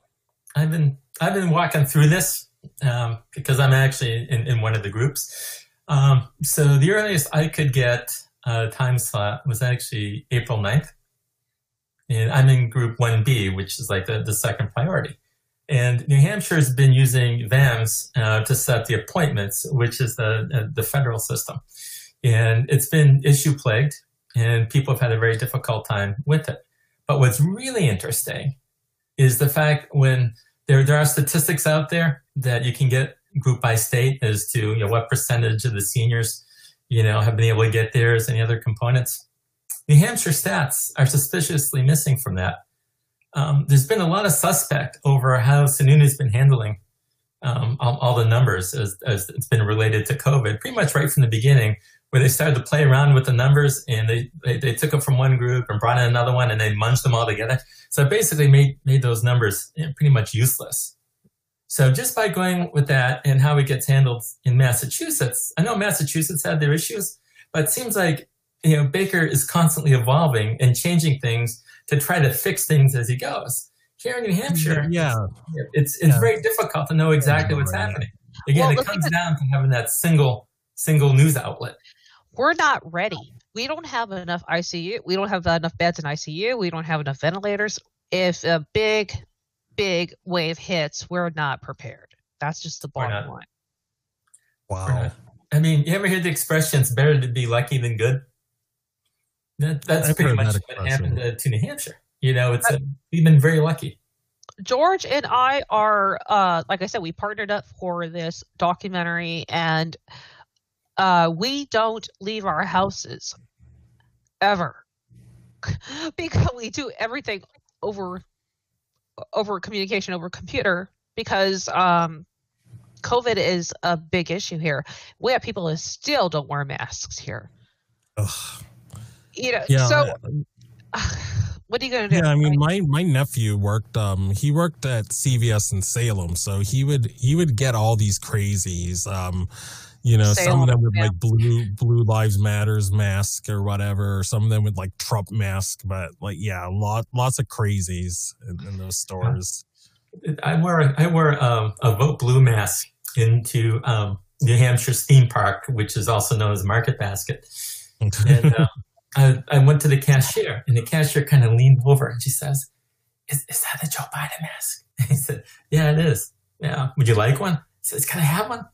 I've been I've been walking through this um, because I'm actually in, in one of the groups. Um, so the earliest I could get a time slot was actually April 9th. And I'm in group 1B, which is like the, the second priority. And New Hampshire has been using VAMS uh, to set the appointments, which is the, uh, the federal system. And it's been issue plagued, and people have had a very difficult time with it. But what's really interesting is the fact when there, there are statistics out there that you can get group by state as to you know what percentage of the seniors you know have been able to get theirs any other components. New hampshire stats are suspiciously missing from that. Um, there's been a lot of suspect over how sununu's been handling um, all, all the numbers as, as it's been related to covid pretty much right from the beginning where they started to play around with the numbers and they, they, they took them from one group and brought in another one and they munched them all together so it basically made, made those numbers pretty much useless. So just by going with that and how it gets handled in Massachusetts, I know Massachusetts had their issues, but it seems like you know Baker is constantly evolving and changing things to try to fix things as he goes. Here in New Hampshire, yeah it's it's Yeah. very difficult to know exactly what's Right. happening. Again, Well, it comes that- down to having that single single news outlet. We're not ready. We don't have enough ICU. We don't have enough beds in ICU. We don't have enough ventilators. If a big, big wave hits, we're not prepared. That's just the bottom line. wow I mean, you ever hear the expression, it's better to be lucky than good? That, that's I've pretty much that what happened to, to New Hampshire. You know, it's a, we've been very lucky. George and I are, uh, like I said, we partnered up for this documentary, and uh, we don't leave our houses ever because we do everything over over communication over computer because um, COVID is a big issue here. We have people who still don't wear masks here. Ugh. You know, yeah so what are you gonna do? yeah i mean my my nephew worked um he worked at cvs in salem so he would he would get all these crazies um you know some of them with yeah. like blue blue lives matters mask or whatever or some of them with like trump mask but like yeah lot lots of crazies in, in those stores I wore a, I wore um, a vote blue mask into um, New Hampshire's theme park, which is also known as Market Basket. And um, I, I went to the cashier, and the cashier kind of leaned over and she says, "Is, is that the Joe Biden mask?" And he said, "Yeah, it is. Yeah, would you like one?" He says, "Can I have one?"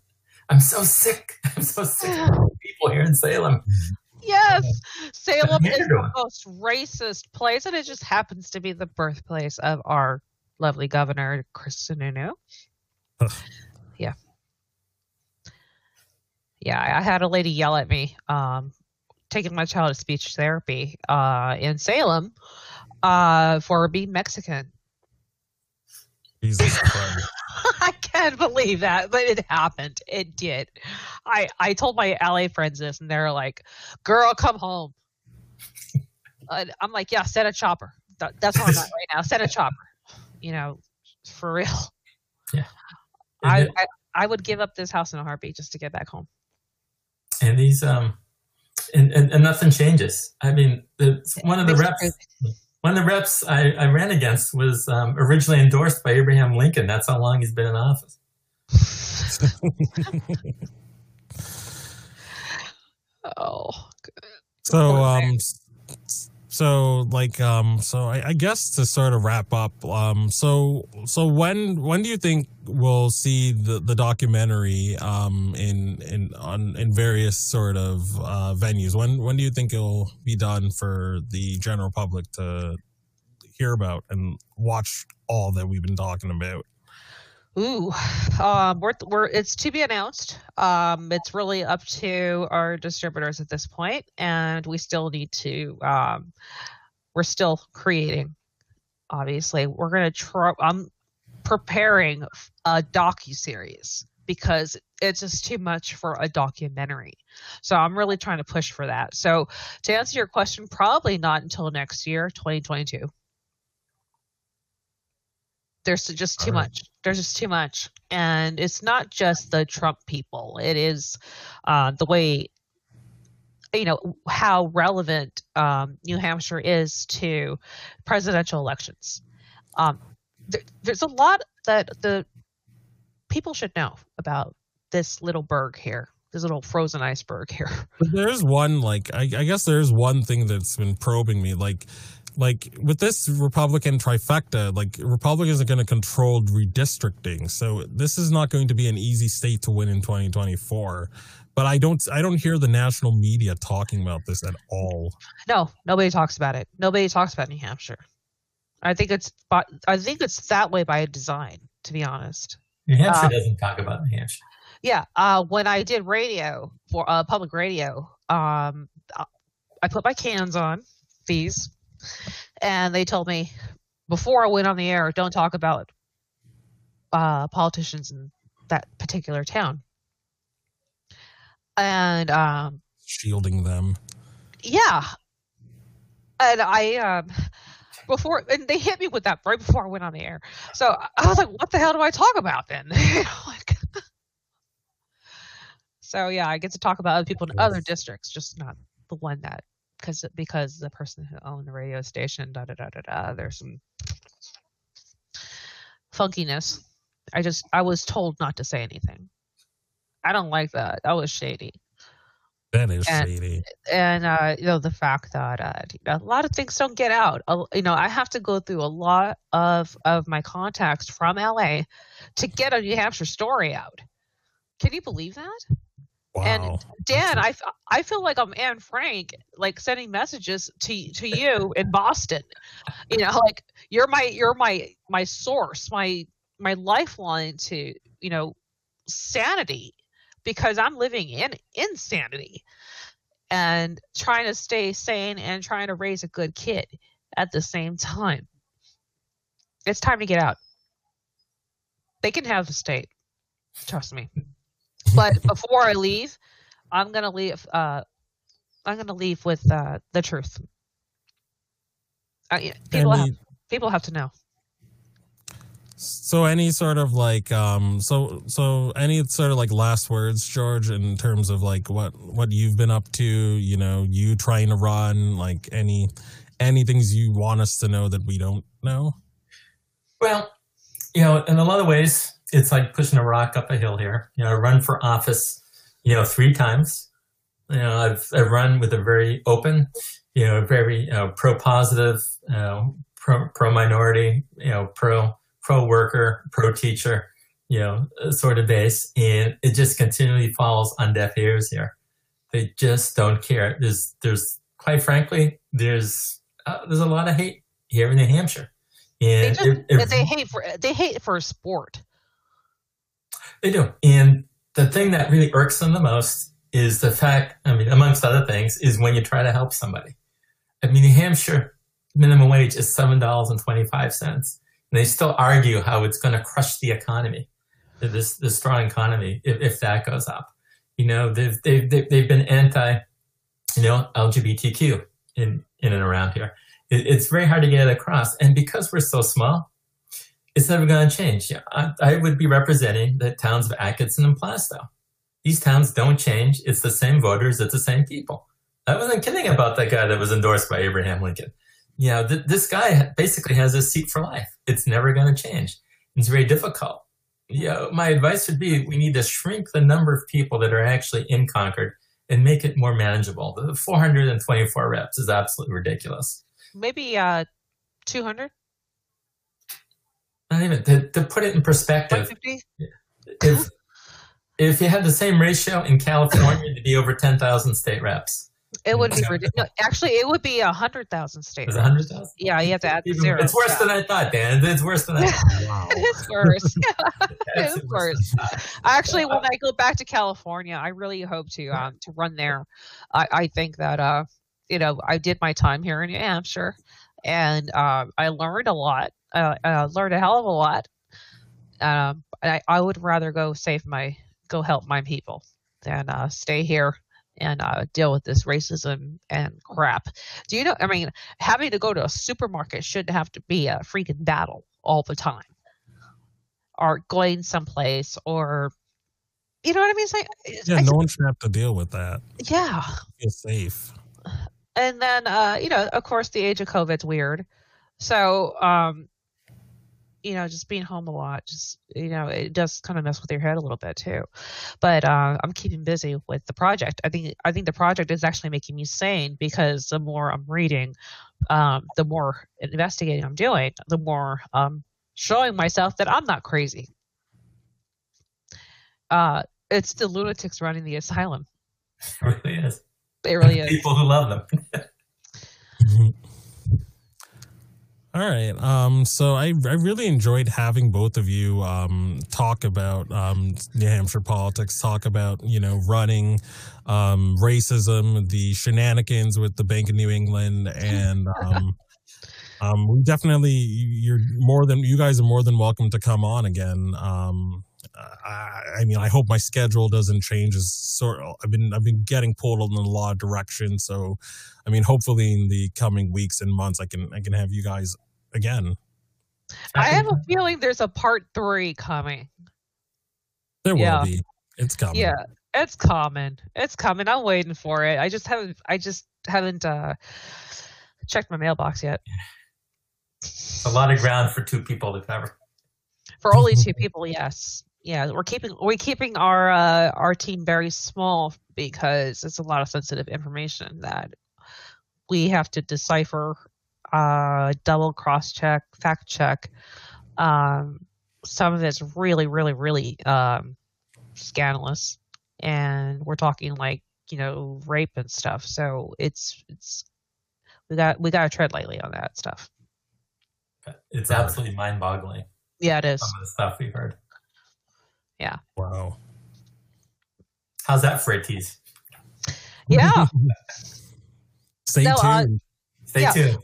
I'm so sick. I'm so sick of people here in Salem. Yes, Salem is the most racist place, and it just happens to be the birthplace of our lovely governor, Chris Sununu. Ugh. yeah, yeah. I I had a lady yell at me, um, taking my child to speech therapy uh, in Salem uh, for being Mexican. jesus christ I can't believe that, but it happened. It did. I I told my LA friends this, and they're like, "Girl, come home." Uh, I'm like, "Yeah, send a chopper." That, that's what I'm at right now. Send a chopper. You know, for real. And, I, it- I I would give up this house in a heartbeat just to get back home. and these um, and, and, and nothing changes. I mean, the, one of the reps. One of the reps I, I ran against was um, originally endorsed by Abraham Lincoln. That's how long he's been in office. Oh, good. So, um, thing. s- so like um so I, I, guess to sort of wrap up um so so when when do you think we'll see the the documentary um in in on in various sort of uh venues? When when do you think it'll be done for the general public to hear about and watch all that we've been talking about Ooh, um, we're, we're it's to be announced. Um, it's really up to our distributors at this point, and we still need to. Um, we're still creating. Obviously, we're gonna try. I'm preparing a docu series because it's just too much for a documentary. So I'm really trying to push for that. So to answer your question, probably not until next year, 2022. There's just too right. much. There's just too much, and it's not just the Trump people. It is uh, the way you know how relevant um, New Hampshire is to presidential elections. Um, there, there's a lot that the people should know about this little berg here this little frozen iceberg here. There's one like I, I, guess there's one thing that's been probing me. Like like with this Republican trifecta, like Republicans are going to control redistricting. So this is not going to be an easy state to win in 2024. But I don't I don't hear the national media talking about this at all. No, nobody talks about it. Nobody talks about New Hampshire. I think it's I think it's that way by design, to be honest. New Hampshire um, doesn't talk about New Hampshire. Yeah, uh, when I did radio for uh, public radio, um, I put my cans on these and they told me before I went on the air, don't talk about uh, politicians in that particular town. And um, shielding them. Yeah, and I um, before and they hit me with that right before I went on the air. So I was like, "What the hell do I talk about then?" like, so yeah, I get to talk about other people in other districts, just not the one that because because the person who owned the radio station, da da da da da. There's some funkiness. I just I was told not to say anything. I don't like that. That was shady. That is and, shady. And uh, you know the fact that uh, a lot of things don't get out. Uh, you know I have to go through a lot of of my contacts from LA to get a New Hampshire story out. Can you believe that? Wow. And Dan, I, I feel like I'm Anne Frank, like sending messages to to you in Boston. You know, like you're my you're my my source, my my lifeline to you know sanity, because I'm living in insanity and trying to stay sane and trying to raise a good kid at the same time. It's time to get out. They can have the state. Trust me. But before I leave, I'm gonna leave. Uh, I'm gonna leave with uh, the truth. Uh, people have people have to know. So any sort of like um so so any sort of like last words, George, in terms of like what what you've been up to, you know, you trying to run, like any any things you want us to know that we don't know? Well, you know, in a lot of ways, it's like pushing a rock up a hill here. You know, I run for office, you know, three times. You know, I've I've run with a very open, you know, very uh, pro positive, uh, pro pro minority, you know, pro pro worker, pro teacher, you know, uh, sort of base, and it just continually falls on deaf ears here. They just don't care. There's there's quite frankly there's uh, there's a lot of hate here in New Hampshire. And they, just, it, it, they hate for they hate for sport. They do. And the thing that really irks them the most is the fact, I mean, amongst other things, is when you try to help somebody. I mean, New Hampshire minimum wage is $7.25. And they still argue how it's going to crush the economy, this, this strong economy, if, if that goes up. You know, they've, they've, they've been anti, you know, LGBTQ in, in and around here. It, it's very hard to get it across. And because we're so small, it's never going to change. I, I, would be representing the towns of Atkinson and Plaistow. These towns don't change. It's the same voters. It's the same people. I wasn't kidding about that guy that was endorsed by Abraham Lincoln. You know, th- this guy basically has a seat for life. It's never going to change. It's very difficult. You know, my advice would be we need to shrink the number of people that are actually in Concord and make it more manageable. The 424 reps is absolutely ridiculous. maybe uh 200 Not even to, to put it in perspective. If if you had the same ratio in California, it'd be over ten thousand state reps. it would be Yeah. ridiculous actually it would be a hundred thousand state Is it reps. hundred thousand? yeah you have to add the zero It's worse yeah. than I thought, Dan. It's worse than I thought. Wow. it's worse It's Of worse than I thought. actually when i go back to california i really hope to um to run there i i think that uh you know i did my time here in new hampshire and um i learned a lot uh, uh learned a hell of a lot um i i would rather go save my go help my people than uh stay here and uh, deal with this racism and crap. Do you know? I mean, having to go to a supermarket shouldn't have to be a freaking battle all the time or going someplace or you know what I mean? It's like, Yeah, I- no one should have to deal with that. yeah. Feel safe. And then uh, you know, of course the age of COVID's weird. So um you know, just being home a lot, just you know, it does kind of mess with your head a little bit too. But uh, I'm keeping busy with the project. I think I think the project is actually making me sane because the more I'm reading, um, the more investigating I'm doing, the more um, showing myself that I'm not crazy. Uh, it's the lunatics running the asylum. It really is. It really is. People who love them. All right. Um, so I, I really enjoyed having both of you um, talk about um, New Hampshire politics, talk about, you know, running, um, racism, the shenanigans with the Bank of New England. And um, um, we definitely, you're more than, you guys are more than welcome to come on again. Um, I, I mean, I hope my schedule doesn't change. As sort, I've been, I've been getting pulled in a lot of directions. So, I mean, hopefully in the coming weeks and months, I can, I can have you guys again. I have a feeling there's a part three coming. There Yeah. will be. It's coming. Yeah, it's coming. It's coming. I'm waiting for it. I just haven't. I just haven't uh, checked my mailbox yet. a lot of ground for two people to cover. For only two people, yes. Yeah, we're keeping we're keeping our uh, our team very small because it's a lot of sensitive information that we have to decipher, uh, double cross check, fact check. Um, some of it's really, really, really um, scandalous, and we're talking like you know rape and stuff. So it's it's we got we got to tread lightly on that stuff. It's absolutely mind-boggling. Yeah, it is. Some of the stuff we've heard. Yeah. Wow. How's that for a tease? Yeah. Stay No, uh, tuned. Stay Yeah. tuned.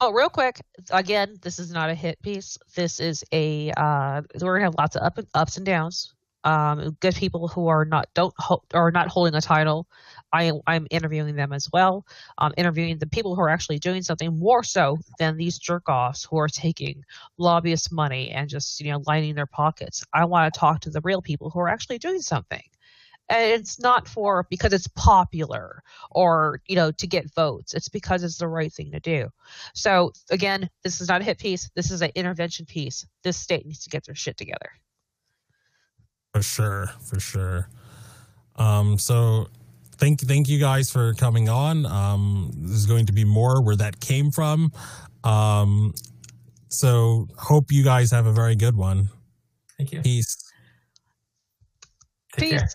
Oh, real quick. Again, this is not a hit piece. This is a uh, we're gonna have lots of up and, ups and downs. Um, good people who are not don't ho- are not holding a title. I I'm interviewing them as well. I'm interviewing the people who are actually doing something more so than these jerk offs who are taking lobbyist money and just you know lining their pockets. I want to talk to the real people who are actually doing something. And it's not for because it's popular or you know to get votes. It's because it's the right thing to do. So again, this is not a hit piece. This is an intervention piece. This state needs to get their shit together. For sure. For sure. Um, so thank thank you guys for coming on. Um, there's going to be more where that came from. Um, so hope you guys have a very good one. Thank you. Peace. Take Peace. care.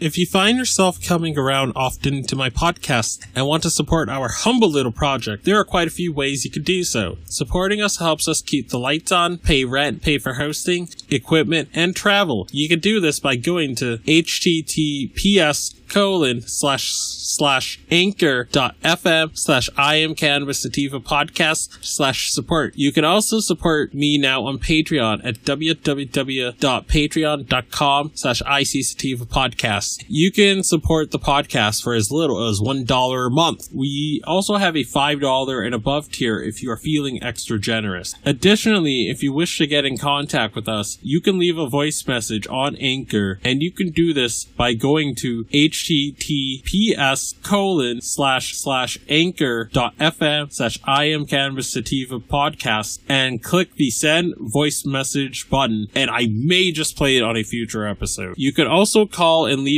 If you find yourself coming around often to my podcast and want to support our humble little project, there are quite a few ways you could do so. Supporting us helps us keep the lights on, pay rent, pay for hosting, equipment, and travel. You can do this by going to https colon slash slash anchor dot fm slash I am cannabis sativa podcast slash support. You can also support me now on Patreon at www.patreon.com slash IC sativa podcast. You can support the podcast for as little as one dollar a month. We also have a five dollar and above tier if you are feeling extra generous. Additionally, if you wish to get in contact with us, you can leave a voice message on Anchor, and you can do this by going to https colon slash slash anchor dot fm slash I am cannabis sativa podcast and click the send voice message button, and I may just play it on a future episode. You can also call and leave